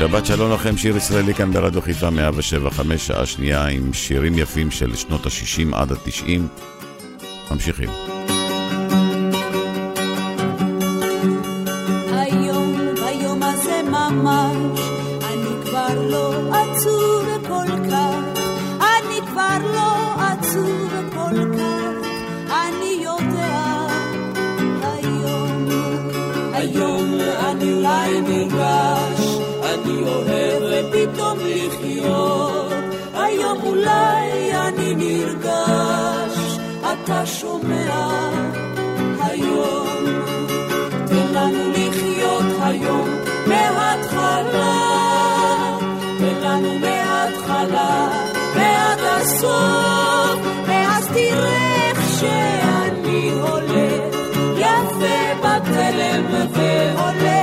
שבת שלום לכם, שיר ישראלי כאן ברדיו חיפה 175, שעה שנייה עם שירים יפים של שנות ה-60 עד ה-90. ממשיכים. אתה שומע היום, תן לנו לחיות היום מההתחלה, תן לנו מההתחלה ועד הסוף, ואז תראה איך שאני הולך, יפה בתלם והולך,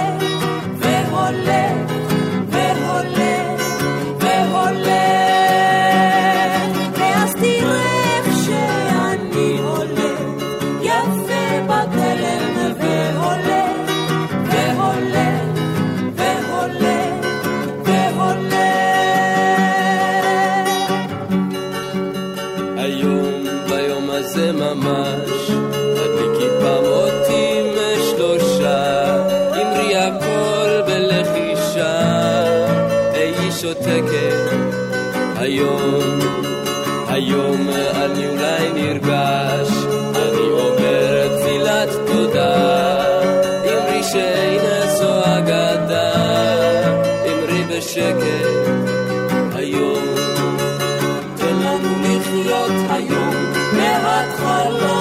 מההתחלה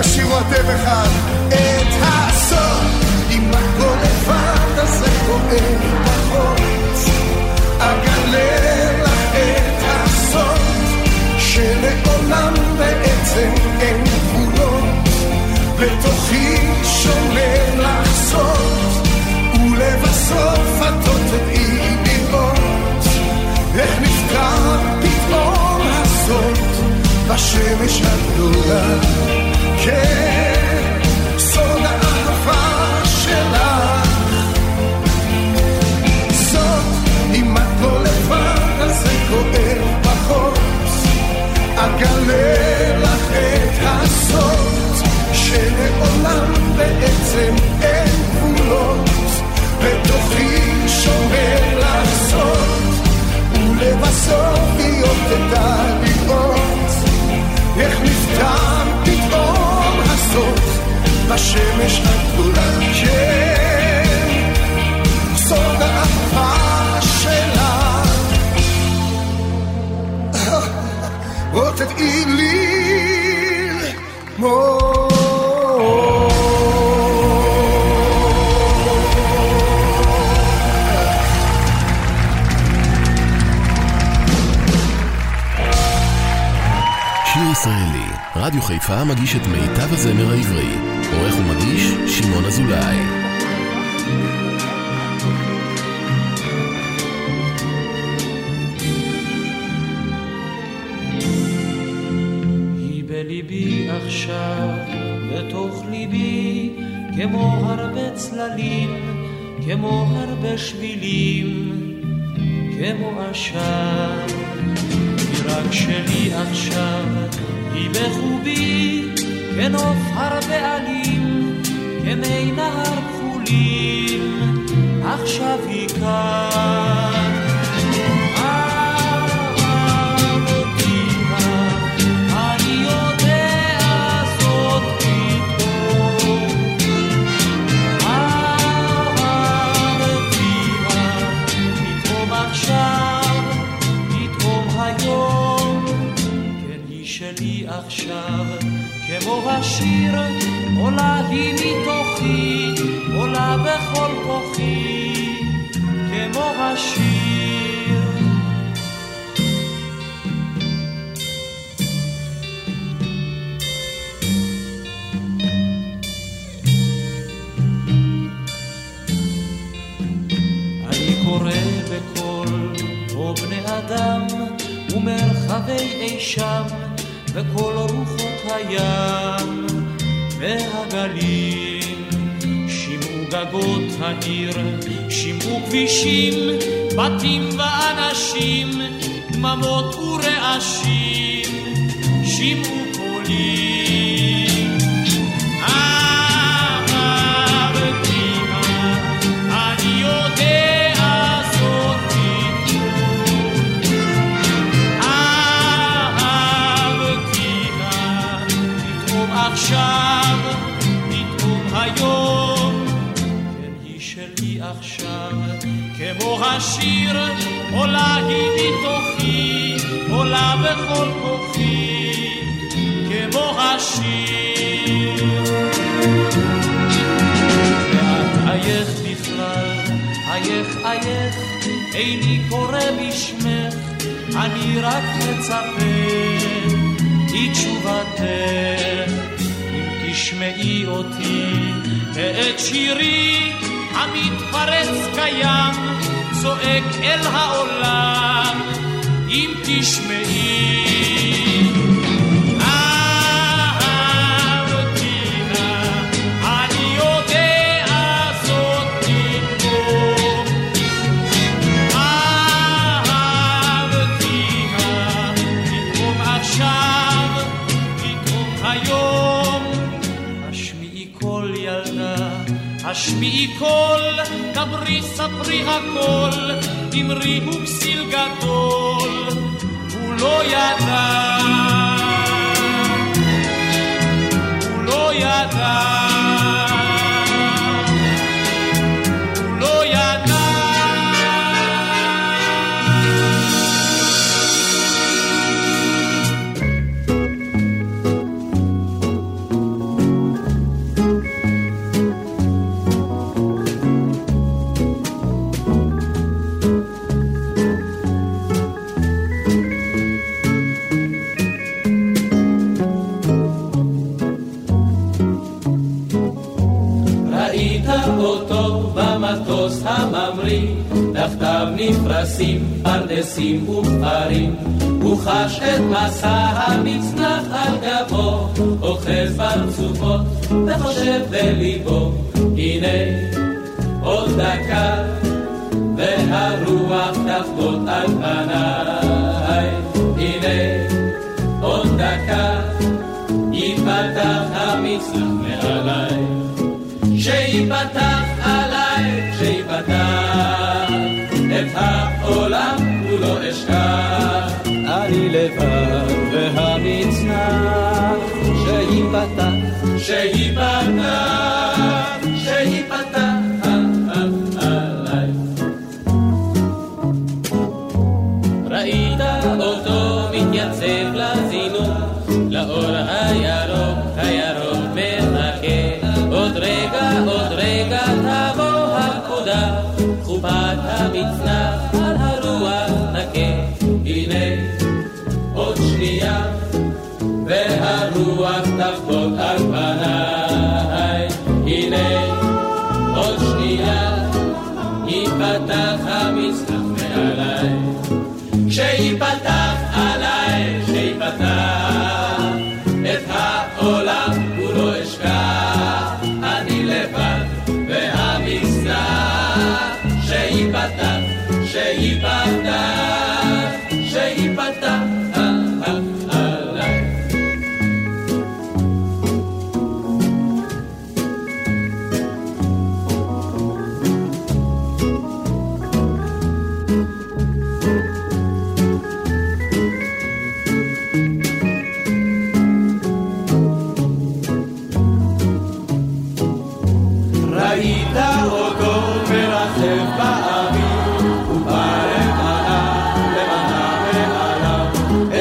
תשאירו אתם אחד את הסוף אם את לא לבד אז זה כואב פחות אגלה לך את הסוד שלעולם בעצם אין גבולות. בתוכי שומר לך סוד ולבסוף את עוד תדעי לראות איך נפתר פתאום הסוד? בשמש הגדולה לא ולבסוף היא עוד תדע לראות איך הסוד בשמש הגדולה כן סוד האהבה שלה עוד תדעי ללמוד שיר ישראלי, רדיו חיפה מגיש את מיטב הזמר העברי. עורך ומגיש, שמעון אזולאי. בליבי עכשיו, בתוך ליבי, כמו הרבה צללים, כמו הרבה שבילים, כמו עשן. היא רק שלי עכשיו, היא בחובי, כנוף הרבה עלים, כמי נהר כחולים, עכשיו היא כאן. כמו השיר, עולה היא מתוכי, עולה בכל כוחי, כמו השיר. אני קורא בקול, או בני אדם, ומרחבי אי שם, וכל רוחות הים והגלים. שמעו גגות העיר, שמעו כבישים, בתים ואנשים, דממות ורעשים, שמעו עולה היא מתוכי, עולה בכל כוחי, כמו השיר. ואת עייך בכלל, עייך עייך, איני קורא בשמך, אני רק מצפה, היא תשובתך. אם תשמעי אותי, ואת שירי המתפרץ קיים, צועק אל העולם, אם תשמעי. השמיעי קול, דברי ספרי הכל, אמרי הוא כסיל גדול, הוא לא ידע, הוא לא ידע, במטוס הממריא, תחתיו נפרסים פרדסים וכפרים. הוא חש את מסע המצנח על גבו, אוחז ברצופות וחושב בליבו,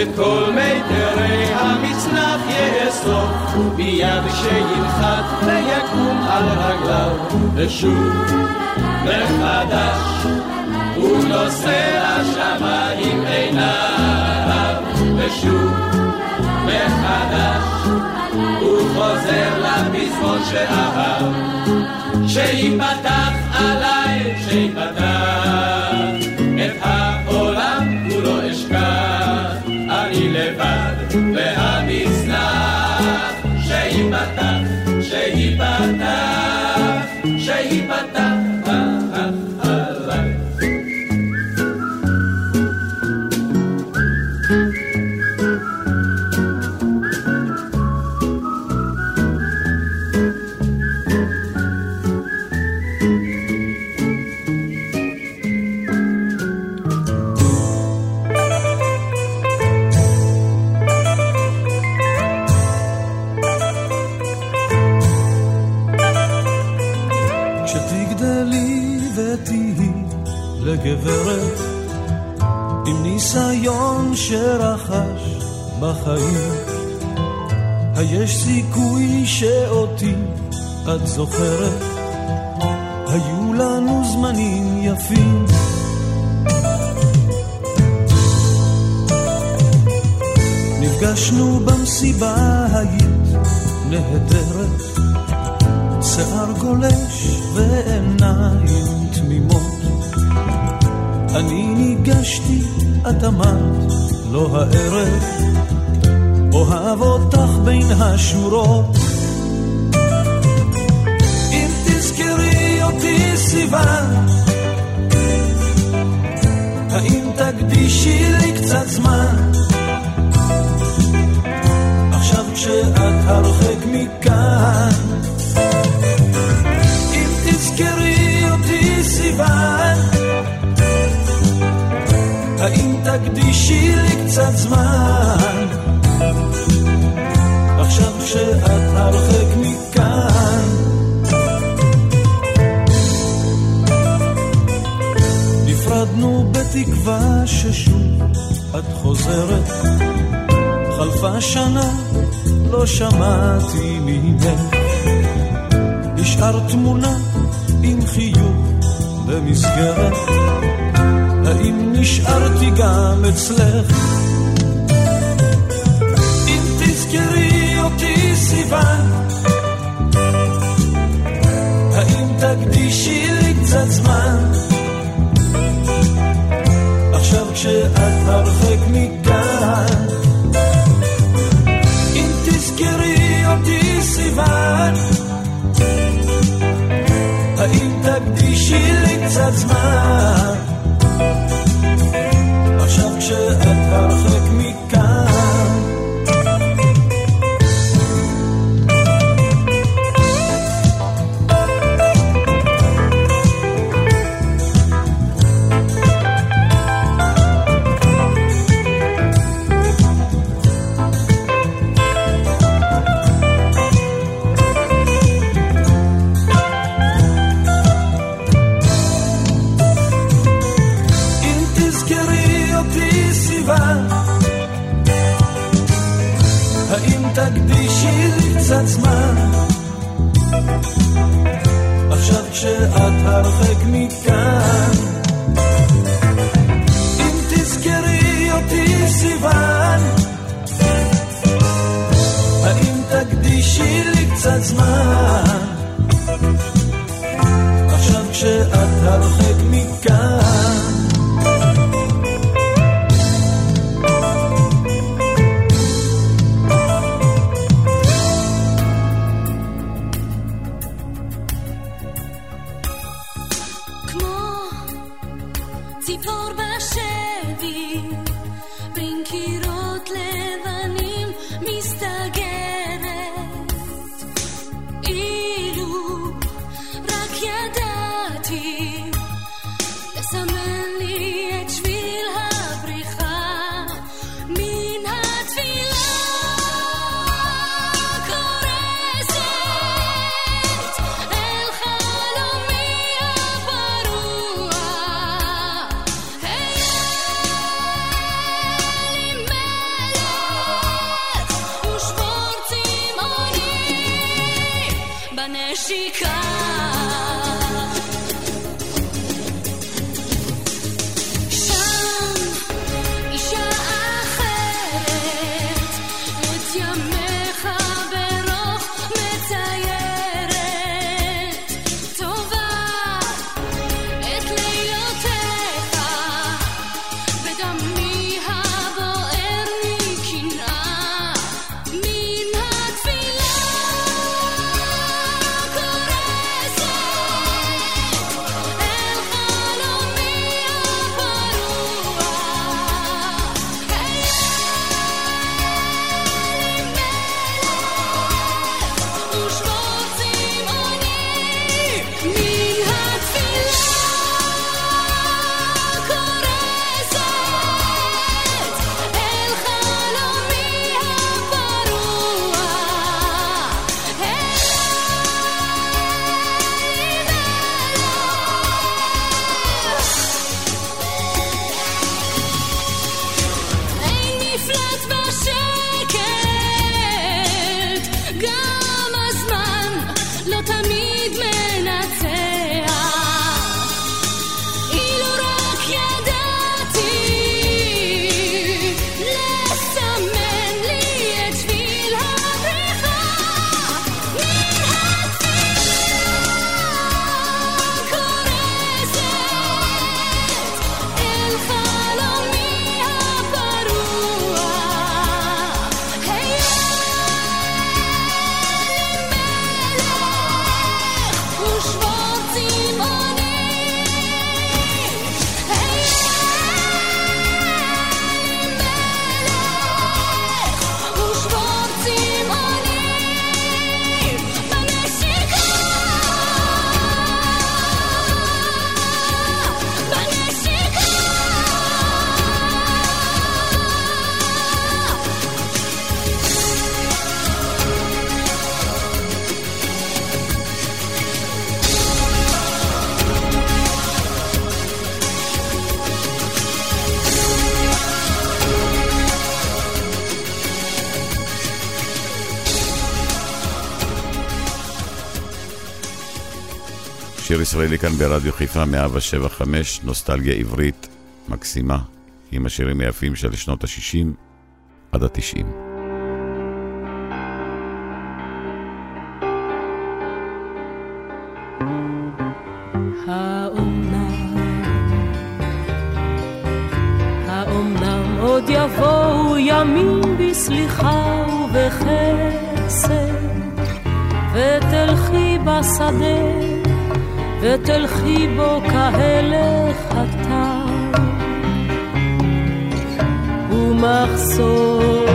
את כל מיתרי המצנח יאסוף, מיד כשינחת ויקום על רגליו, ושוב מחדש הוא נושא לשמיים עיניו, ושוב מחדש הוא חוזר לפזמון שאהב, שיפתח עליי, שיפתח שרכש בחיים, היש סיכוי שאותי את זוכרת, היו לנו זמנים יפים. נפגשנו במסיבה, היית נהדרת, שיער גולש ועיניים תמימות. אני ניגשתי, את אמרת, לא הערב, אוהב אותך בין השורות. אם תזכרי אותי סיוון, האם תקדישי לי קצת זמן? עכשיו כשאת הרחק מכאן, תקדישי לי קצת זמן? עכשיו כשאת הרחק מכאן, נפרדנו בתקווה ששוב את חוזרת. חלפה שנה, לא שמעתי ממך. נשאר תמונה עם חיוך במסגרת. האם נשארתי גם אצלך? אם תזכרי אותי סיוון, האם תקדישי לי קצת זמן? עכשיו כשאת הרחק מכאן, אם תזכרי אותי סיוון, האם תקדישי לי קצת זמן? כשאת הרחק סיוון, האם תקדישי לי קצת זמן? עכשיו כשאת הרחק מכאן, אם תזכרי אותי סיוון, האם תקדישי לי קצת זמן? עכשיו כשאת הרחק מכאן שיר ישראלי כאן ברדיו חיפה 175, נוסטלגיה עברית מקסימה, עם השירים היפים של שנות ה-60 עד ה-90. האומנם עוד בשדה ותלכי בו כהלך הטל ומחשוף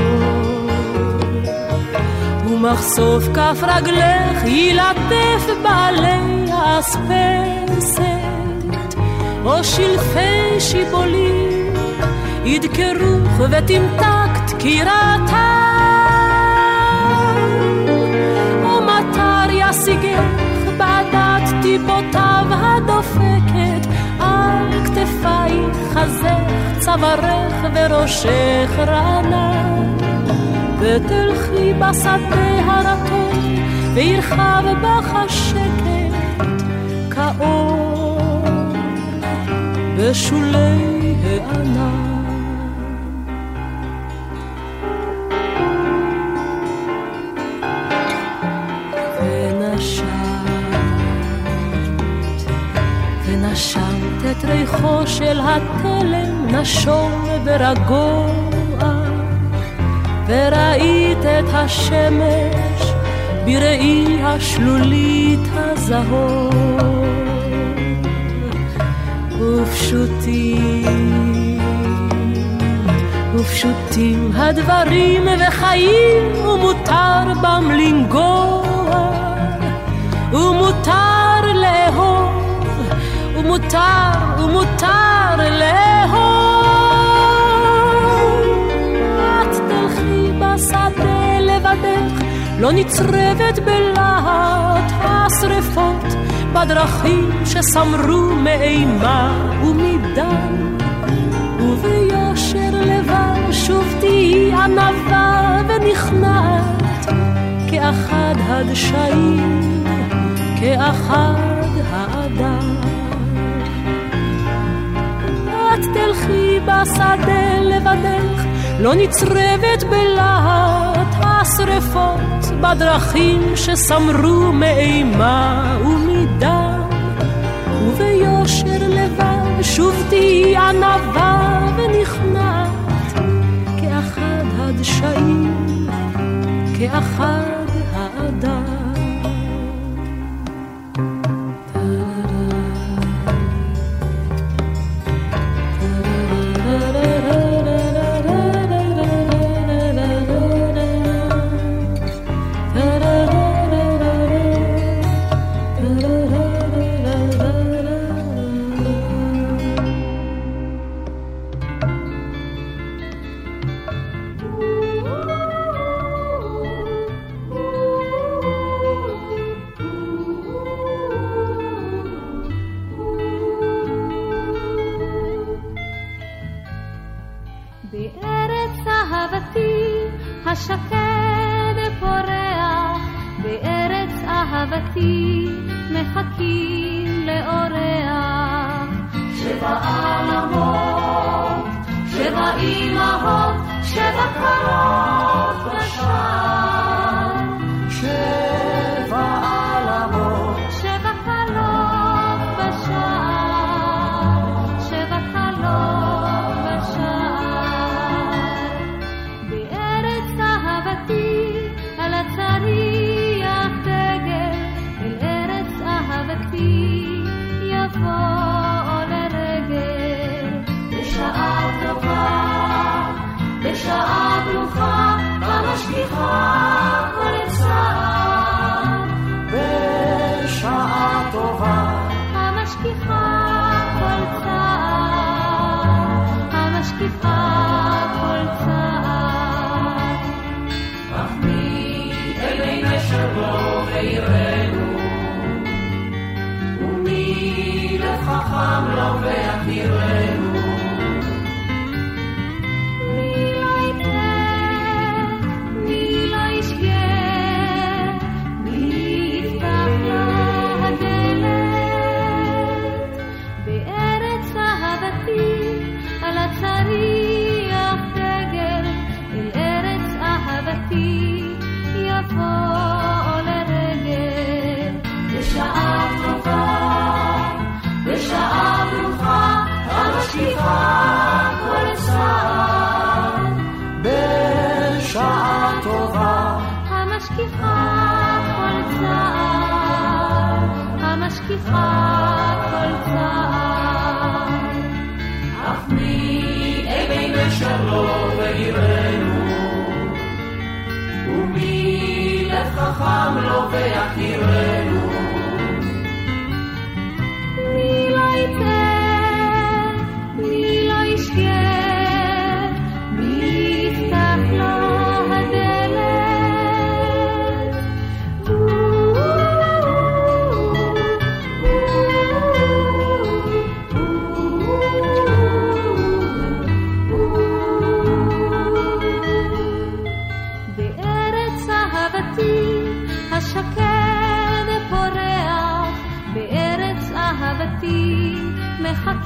ומחשוף כף רגלך ילטף בעלי האספסת. או שלפי שיבולים ידקרוך ותמתק דקירתה או מטר ישיגך טיפותיו הדופקת על כתפייך חזך צווארך וראשך רענן. ותלכי בשדה הרטוב וירחב בך השקט כאור בשולי הענן את ריחו של התלם נשום ורגוע וראית את השמש בראי השלולית הזהוב ופשוטים ופשוטים הדברים וחיים ומותר בם לנגוע. ומותר לאהוב ומותר ומותר לאהוב. את תלכי בשדה לבדך לא נצרבת בלהט השרפות בדרכים שסמרו מאימה ומדם. וביושר לבב שוב תהי ענווה ונכנעת כאחד הדשאים כאחד האדם תלכי בשדה לבדך לא נצרבת בלהט השרפות בדרכים שסמרו מאימה ומדם וביושר לבב שוב תהי ענווה ונכנעת כאחד הדשאים כאחד בארץ אהבתי השקד פורח, בארץ אהבתי מחכים לאורח. שבע עלמות, שבע אמהות, שבע קרות בשער. חכם לו ויכירנו. לו ויכירנו.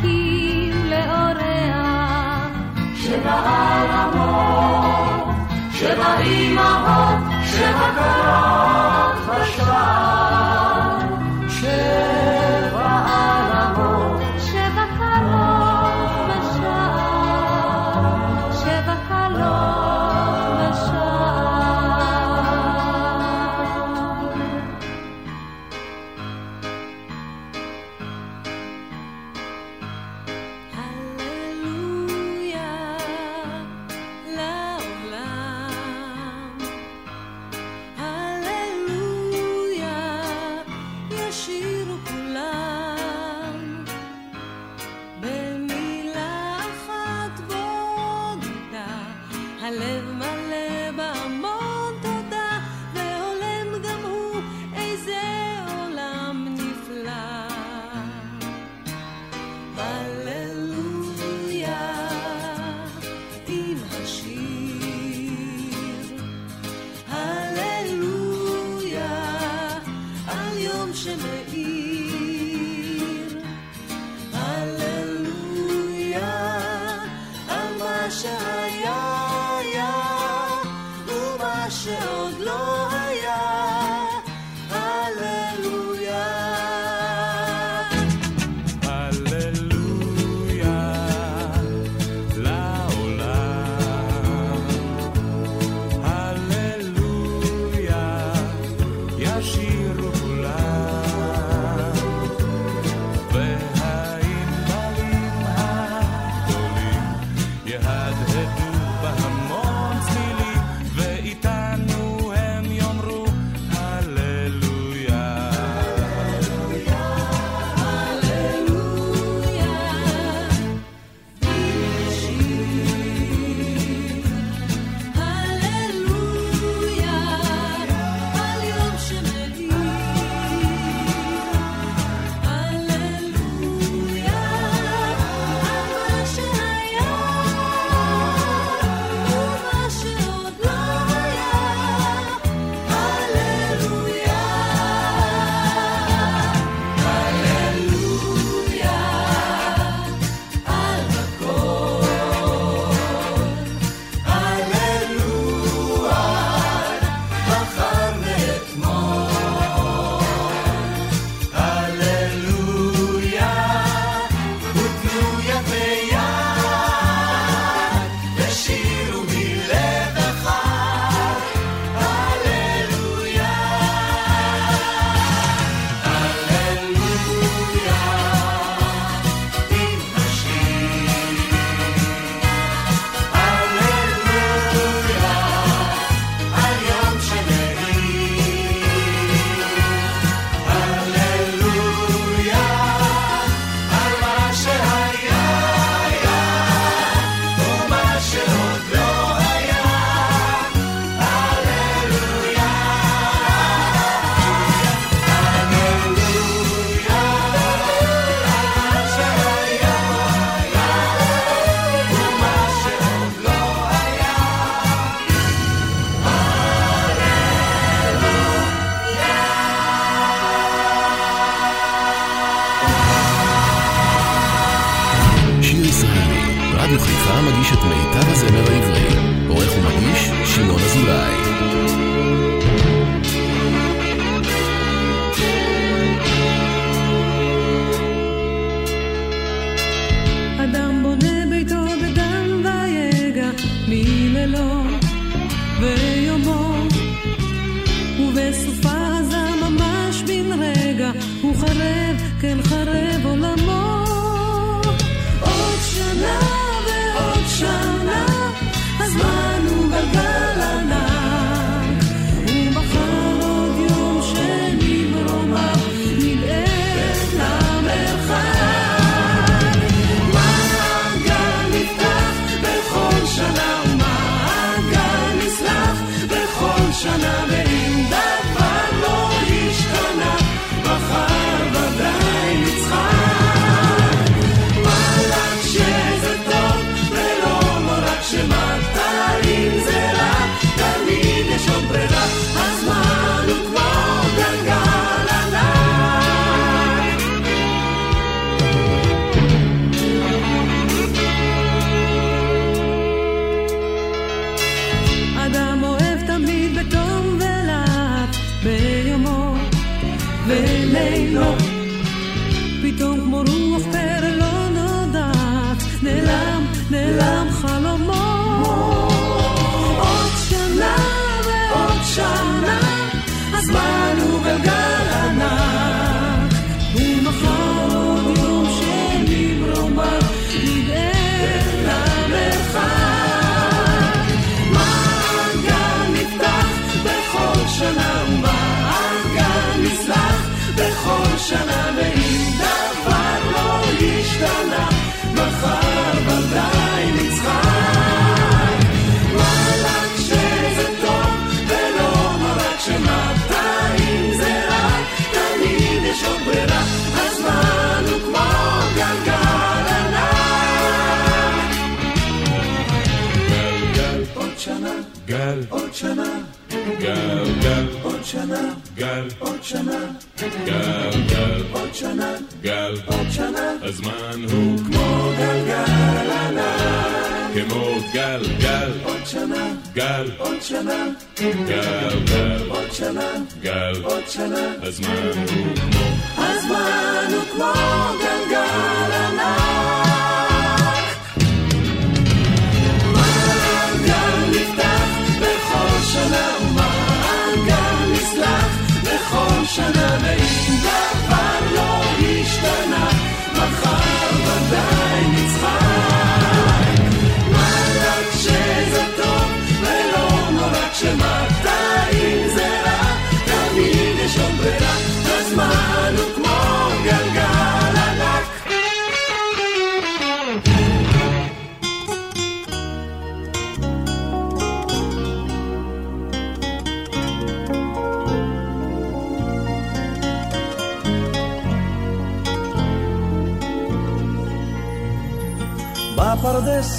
מחכים לאורח. שבע עולמות, שבע אמהות, שבע קרות בשער.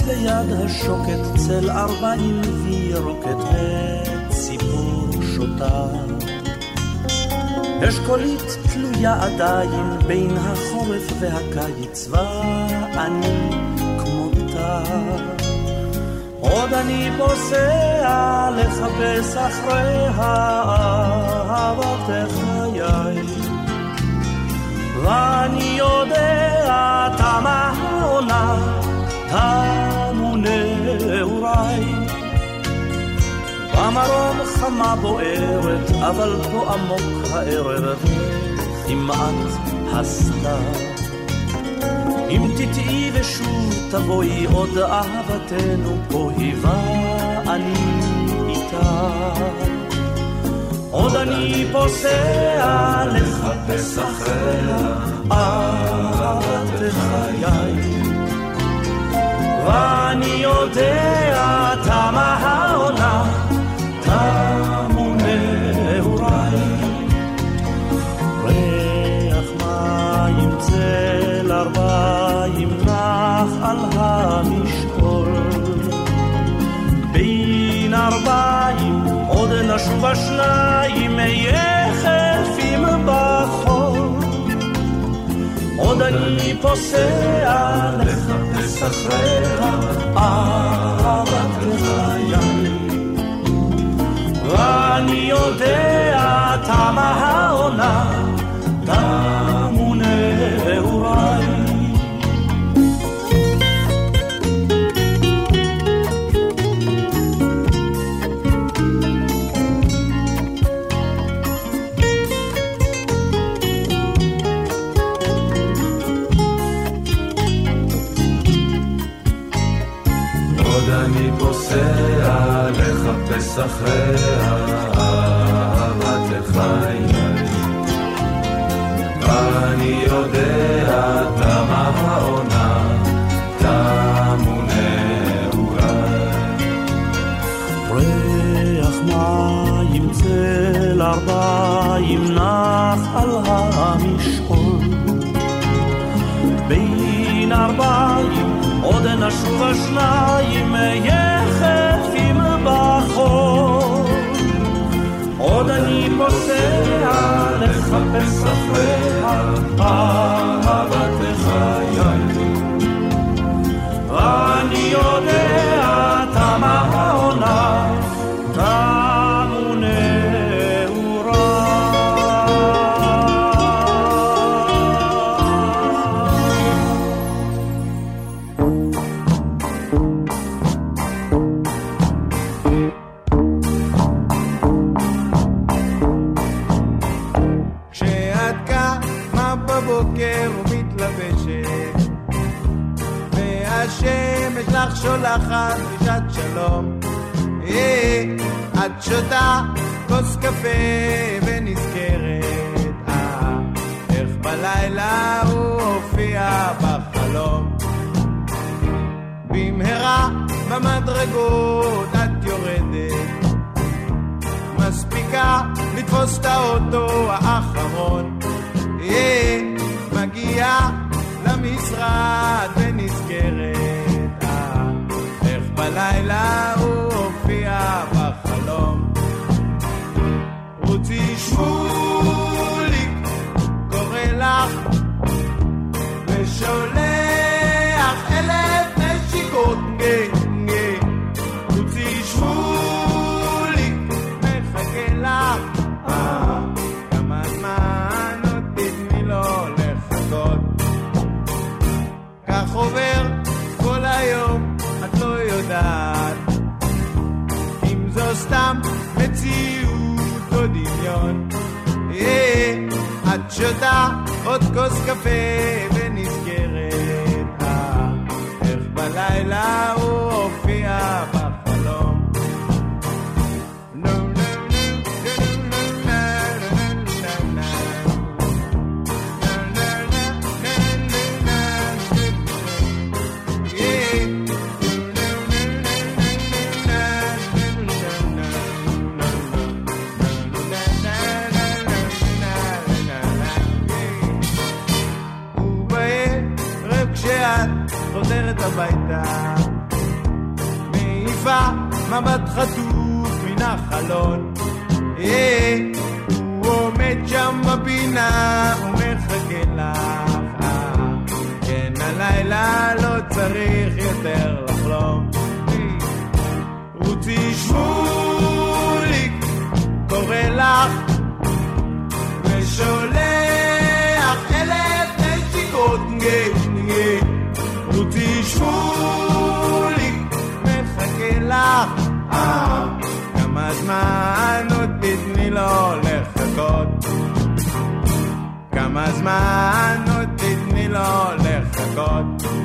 ליד השוקת צל ארבעים וירוקת וציפור שותה. אשכולית תלויה עדיין בין החורף והקיץ ואני כמותה. עוד אני פוסע לחפש אחרי אהבת חיי. ואני יודע תמה העונה, תמו נעוריי. במרום חמה בוערת, אבל פה עמוק הערב, כמעט הסתר. אם תטעי ושוב תבואי עוד אהבתנו פה היווה אני איתה. עוד אני פוסע לחפש אחריה אהבת חיי. ואני יודע תמה העונה, תמו נעוריי. ריח מים צל ארבעים נח על המשעול. בין ארבעים עוד נשוב השניים יחפים בחול. עוד אני פוסע לחפש אחריה אהבת חיי. ואני יודע תמה העונה, אחריה אהבת חיי. ואני יודע תמה העונה, תמו נעוריי. ריח מים צל ארבעים נח על המשעול. בין ארבעים עוד נשוב השניים בבוקר ומתלבשת. והשמש לך שולחת דרישת שלום. אה, את שותה כוס קפה ונזכרת. אה, איך בלילה הוא הופיע בחלום. במהרה במדרגות את יורדת. מספיקה לתפוס את האוטו האחרון. אה, מגיעה למשרד ונזכרת, איך בלילה הוא הופיע בחלום. רוצי שמוליק קורא לך ושולח שותה עוד כוס קפה ונסגרת. אה, איך בלילה הוא הופיע חוזרת הביתה, מעיפה מבט חטוף מן החלון. אה, הוא עומד שם בפינה ומחכה לך. כן, הלילה לא צריך יותר לחלום. רותי שמוליק קורא לך ושולח שמולי מחכה לך. כמה זמן עוד תתני לו לחכות? כמה זמן עוד תתני לו לחכות?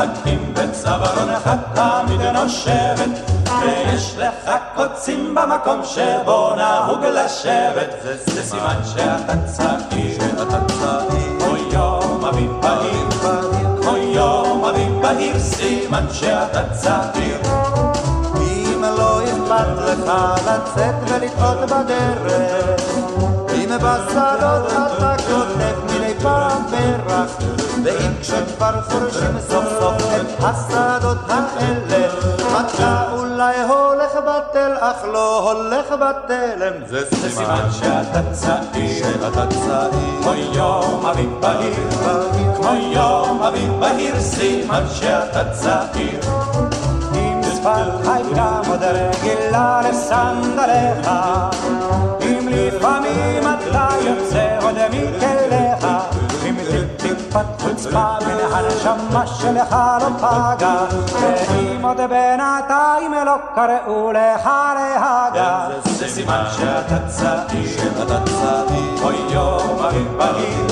רוח מרחקים בצווארונך תמיד נושבת ויש לך קוצים במקום שבו נהוג לשבת. זה סימן שאתה צעיר אוי יום אביב בהיר אוי יום אביב בהיר סימן שאתה צעיר. אם לא אכפת לך לצאת ולטעות בדרך אם בשדות אתה כותב ואם כשכבר חורשים סוף סוף את השדות האלה אתה אולי הולך בטל אך לא הולך בתלם זה סימן שאתה צעיר. שאתה צעיר. כמו יום אביב בהיר. כמו יום אביב בהיר סימן שאתה צעיר. שפתך גם עוד רגילה לסנדליך. אם לפעמים אתה יוצא עוד מכליך טיפת חוצפה מן הנשמה שלך לא פגה ואם עוד בינתיים לא קראו לך להגה זה סימן שאתה צעיר אוי יום אביב בהיר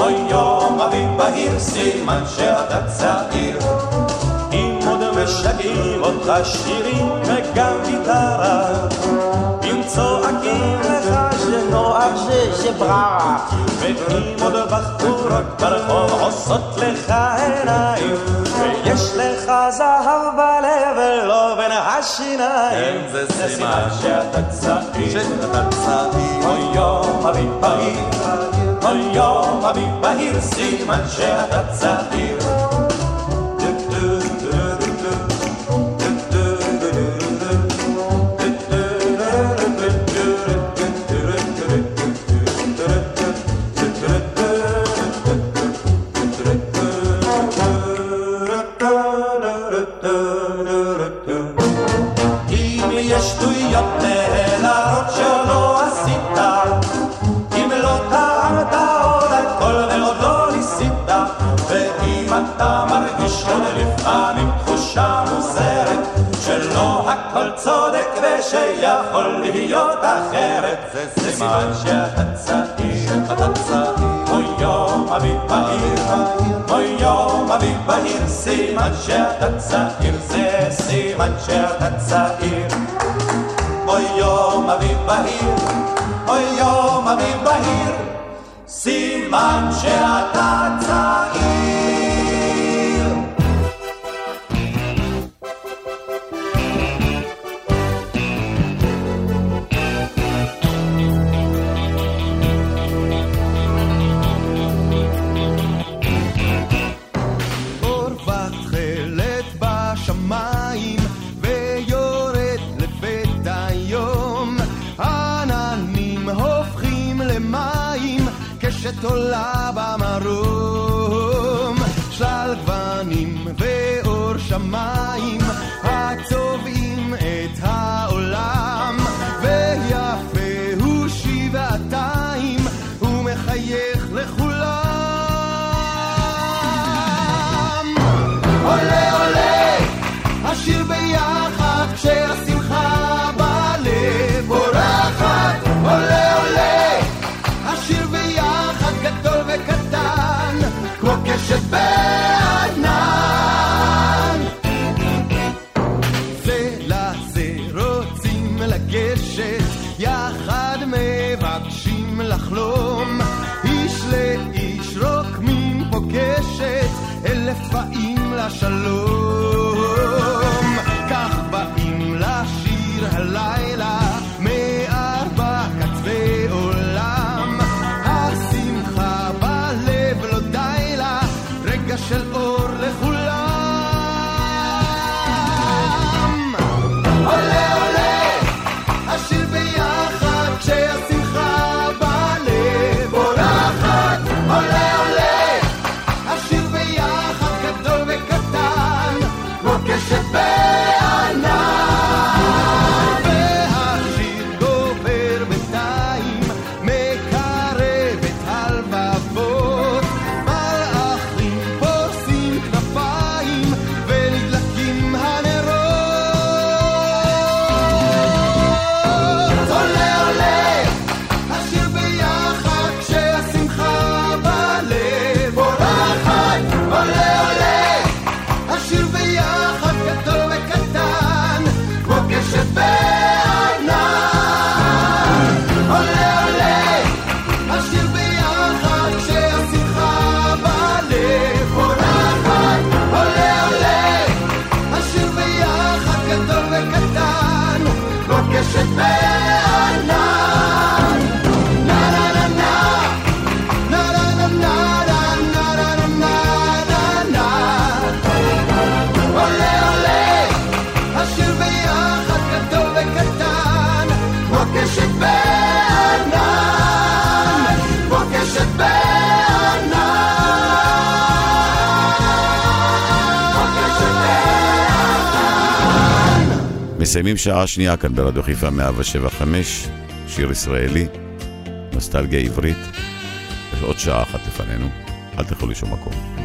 אוי יום אביב בהיר סימן שאתה צעיר אם עוד משגעים אותך שירים וגם גיטרה אם צועקים לך שנוח ששבררה. ואם עוד בחורות ברחוב עושות לך עיניים ויש לך זהב בלב ולא בין השיניים. זה סימן שאתה צעיר. שאתה צעיר. אוי יום אביב בהיר. אוי יום אביב בהיר סימן שאתה צעיר צודק ושיכול להיות אחרת. זה סימן שאתה צעיר אתה צעיר. אוי יום אביב בהיר אוי יום אביב בהיר. סימן שאתה צעיר זה סימן שאתה צעיר. אוי יום אביב בהיר אוי יום אביב בהיר. סימן שאתה צעיר מסיימים שעה שנייה כאן ברדיו חיפה 175, שיר ישראלי, נוסטלגיה עברית. יש עוד שעה אחת לפנינו, אל תלכו לשום מקום.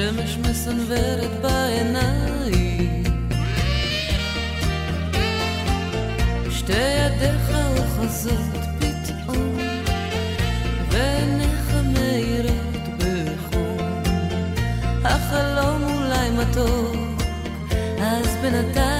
השמש מסנוורת בעיניים. שתי ידיך אוחזות פתאום ועיניך מאירות בחום. החלום אולי מתוק אז בינתיים